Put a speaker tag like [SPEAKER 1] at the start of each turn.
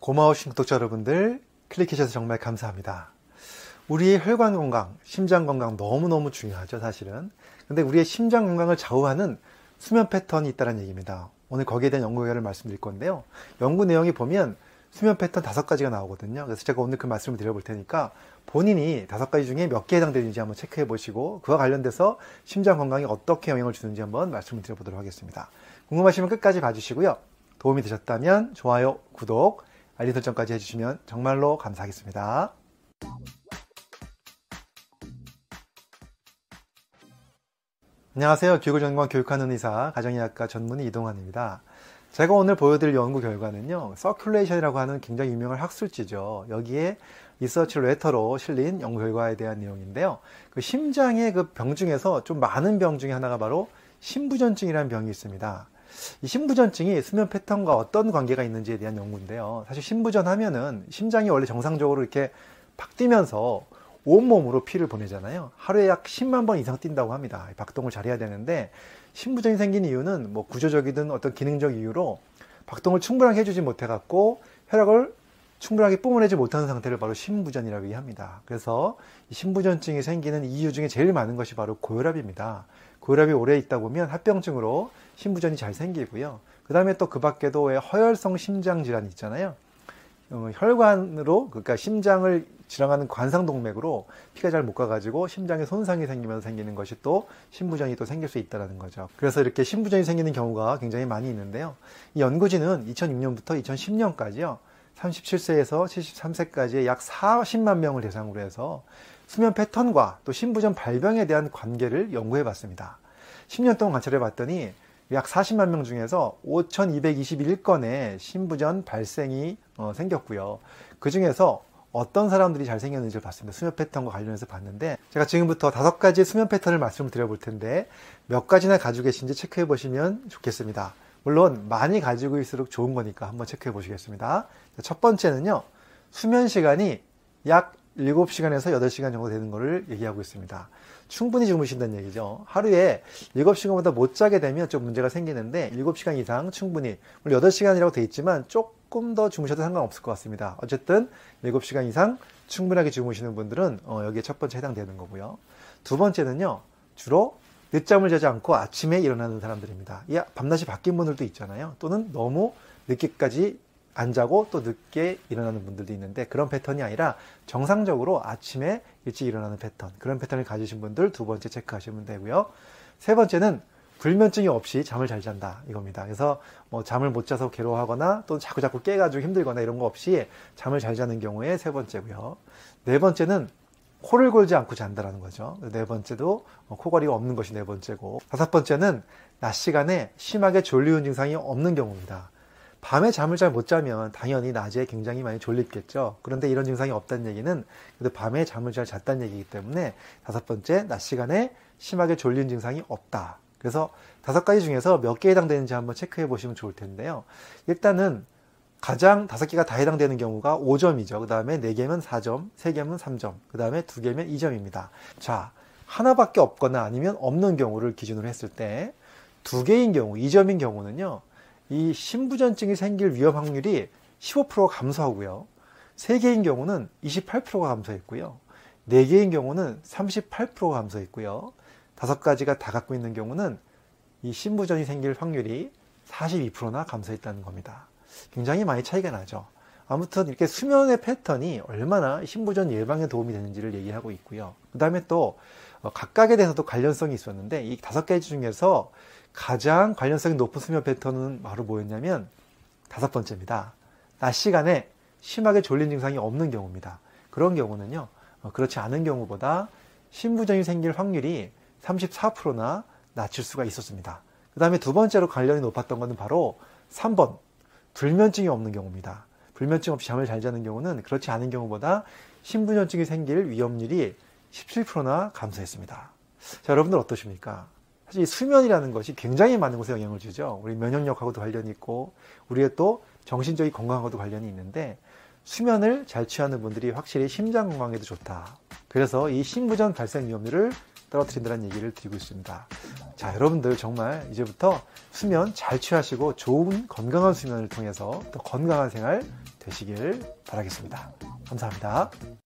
[SPEAKER 1] 고마우신 구독자 여러분들 클릭해주셔서 정말 감사합니다. 우리의 혈관 건강, 심장 건강 너무너무 중요하죠, 사실은. 근데 우리의 심장 건강을 좌우하는 수면 패턴이 있다는 얘기입니다. 오늘 거기에 대한 연구 결과를 말씀드릴 건데요. 연구 내용이 보면 수면 패턴 다섯 가지가 나오거든요. 그래서 제가 오늘 그 말씀을 드려볼 테니까 본인이 다섯 가지 중에 몇개 해당되는지 한번 체크해 보시고 그와 관련돼서 심장 건강에 어떻게 영향을 주는지 한번 말씀을 드려보도록 하겠습니다. 궁금하시면 끝까지 봐주시고요. 도움이 되셨다면 좋아요, 구독, 알림 설정까지 해주시면 정말로 감사하겠습니다. 안녕하세요. 교육을 전공한 교육하는 의사, 가정의학과 전문의 이동환입니다. 제가 오늘 보여드릴 연구 결과는요, Circulation이라고 하는 굉장히 유명한 학술지죠. 여기에 research letter로 실린 연구 결과에 대한 내용인데요. 그 심장의 그 병 중에서 좀 많은 병 중에 하나가 바로 심부전증이라는 병이 있습니다. 이 심부전증이 수면 패턴과 어떤 관계가 있는지에 대한 연구인데요. 사실 심부전 하면은 심장이 원래 정상적으로 이렇게 팍 뛰면서 온몸으로 피를 보내잖아요. 하루에 약 10만 번 이상 뛴다고 합니다. 박동을 잘해야 되는데 심부전이 생긴 이유는 뭐 구조적이든 어떤 기능적 이유로 박동을 충분하게 해주지 못해갖고 혈액을 충분하게 뿜어내지 못하는 상태를 바로 심부전이라고 얘기합니다. 그래서 심부전증이 생기는 이유 중에 제일 많은 것이 바로 고혈압입니다. 고혈압이 오래 있다 보면 합병증으로 심부전이 잘 생기고요. 그 다음에 또 그 밖에도 왜 허혈성 심장 질환이 있잖아요. 어, 혈관으로 그러니까 심장을 지나가는 관상동맥으로 피가 잘 못 가가지고 심장에 손상이 생기면서 생기는 것이 또 심부전이 또 생길 수 있다는 거죠. 그래서 이렇게 심부전이 생기는 경우가 굉장히 많이 있는데요. 이 연구진은 2006년부터 2010년까지요. 37세에서 73세까지의 약 40만 명을 대상으로 해서 수면 패턴과 또 심부전 발병에 대한 관계를 연구해 봤습니다. 10년 동안 관찰해 봤더니 약 40만 명 중에서 5,221건의 심부전 발생이 어, 생겼고요. 그 중에서 어떤 사람들이 잘 생겼는지를 봤습니다. 수면 패턴과 관련해서 봤는데 제가 지금부터 다섯 가지 수면 패턴을 말씀을 드려볼 텐데 몇 가지나 가지고 계신지 체크해 보시면 좋겠습니다. 물론 많이 가지고 있을수록 좋은 거니까 한번 체크해 보시겠습니다. 첫 번째는요. 수면 시간이 약 7시간에서 8시간 정도 되는 것을 얘기하고 있습니다. 충분히 주무신다는 얘기죠. 하루에 7시간보다 못 자게 되면 좀 문제가 생기는데 7시간 이상 충분히 물론 8시간이라고 돼 있지만 조금 더 주무셔도 상관없을 것 같습니다. 어쨌든 7시간 이상 충분하게 주무시는 분들은 어, 여기에 첫 번째 해당되는 거고요. 두 번째는요. 주로 늦잠을 자지 않고 아침에 일어나는 사람들입니다. 이 밤낮이 바뀐 분들도 있잖아요. 또는 너무 늦게까지 안 자고 또 늦게 일어나는 분들도 있는데 그런 패턴이 아니라 정상적으로 아침에 일찍 일어나는 패턴 그런 패턴을 가지신 분들 두 번째 체크하시면 되고요. 세 번째는 불면증이 없이 잠을 잘 잔다 이겁니다. 그래서 뭐 잠을 못 자서 괴로워하거나 또 자꾸 자꾸 깨가지고 힘들거나 이런 거 없이 잠을 잘 자는 경우에 세 번째고요. 네 번째는 코를 골지 않고 잔다라는 거죠. 네 번째도 코걸이가 없는 것이 네 번째고 다섯 번째는 낮 시간에 심하게 졸리운 증상이 없는 경우입니다. 밤에 잠을 잘 못 자면 당연히 낮에 굉장히 많이 졸립겠죠. 그런데 이런 증상이 없다는 얘기는 그래도 밤에 잠을 잘 잤다는 얘기이기 때문에 다섯 번째 낮 시간에 심하게 졸린 증상이 없다. 그래서 다섯 가지 중에서 몇개 해당되는지 한번 체크해 보시면 좋을 텐데요. 일단은 가장 다섯 개가 다 해당되는 경우가 5점이죠. 그 다음에 4개면 4점, 3개면 3점, 그 다음에 2개면 2점입니다. 자, 하나밖에 없거나 아니면 없는 경우를 기준으로 했을 때, 두 개인 경우, 2점인 경우는요, 이 심부전증이 생길 위험 확률이 15%가 감소하고요. 3개인 경우는 28%가 감소했고요. 4개인 경우는 38%가 감소했고요. 5가지가 다 갖고 있는 경우는 이 심부전이 생길 확률이 42%나 감소했다는 겁니다. 굉장히 많이 차이가 나죠. 아무튼 이렇게 수면의 패턴이 얼마나 심부전 예방에 도움이 되는지를 얘기하고 있고요. 그 다음에 또 어, 각각에 대해서도 관련성이 있었는데 이 다섯 가지 중에서 가장 관련성이 높은 수면 패턴은 바로 뭐였냐면 다섯 번째입니다. 낮 시간에 심하게 졸린 증상이 없는 경우입니다. 그런 경우는요, 어, 그렇지 않은 경우보다 심부전이 생길 확률이 34%나 낮출 수가 있었습니다. 그 다음에 두 번째로 관련이 높았던 것은 바로 3번, 불면증이 없는 경우입니다. 불면증 없이 잠을 잘 자는 경우는 그렇지 않은 경우보다 심부전증이 생길 위험률이 17%나 감소했습니다. 자, 여러분들 어떠십니까? 사실 수면이라는 것이 굉장히 많은 곳에 영향을 주죠. 우리 면역력하고도 관련이 있고, 우리의 또 정신적인 건강하고도 관련이 있는데, 수면을 잘 취하는 분들이 확실히 심장 건강에도 좋다. 그래서 이 심부전 발생 위험률을 떨어뜨린다는 얘기를 드리고 있습니다. 자, 여러분들 정말 이제부터 수면 잘 취하시고 좋은 건강한 수면을 통해서 더 건강한 생활 되시길 바라겠습니다. 감사합니다.